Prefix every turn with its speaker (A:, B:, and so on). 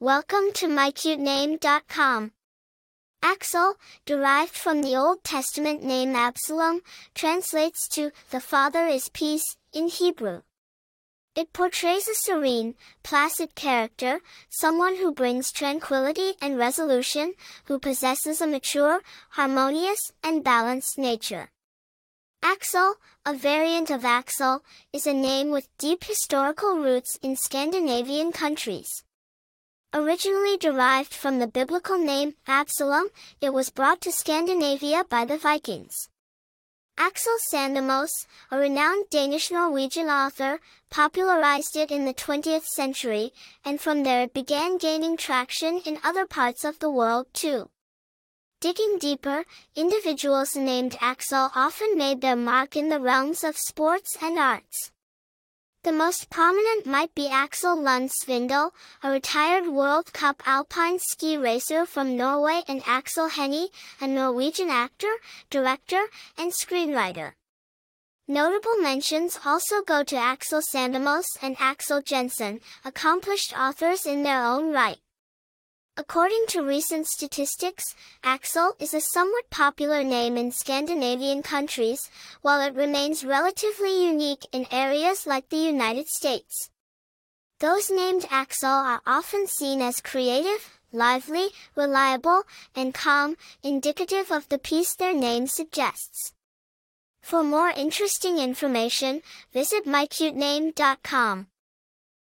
A: Welcome to mycutename.com. Aksel, derived from the Old Testament name Absalom, translates to the Father is peace in Hebrew. It portrays a serene, placid character, someone who brings tranquility and resolution, who possesses a mature, harmonious, and balanced nature. Aksel, a variant of Axel, is a name with deep historical roots in Scandinavian countries. Originally derived from the biblical name Absalom, it was brought to Scandinavia by the Vikings. Aksel Sandemose, a renowned Danish-Norwegian author, popularized it in the 20th century, and from there it began gaining traction in other parts of the world too. Digging deeper, individuals named Aksel often made their mark in the realms of sports and arts. The most prominent might be Aksel Lund Svindal, a retired World Cup alpine ski racer from Norway and Aksel Hennie, a Norwegian actor, director, and screenwriter. Notable mentions also go to Aksel Sandemose and Axel Jensen, accomplished authors in their own right. According to recent statistics, Aksel is a somewhat popular name in Scandinavian countries, while it remains relatively unique in areas like the United States. Those named Aksel are often seen as creative, lively, reliable, and calm, indicative of the peace their name suggests. For more interesting information, visit mycutename.com.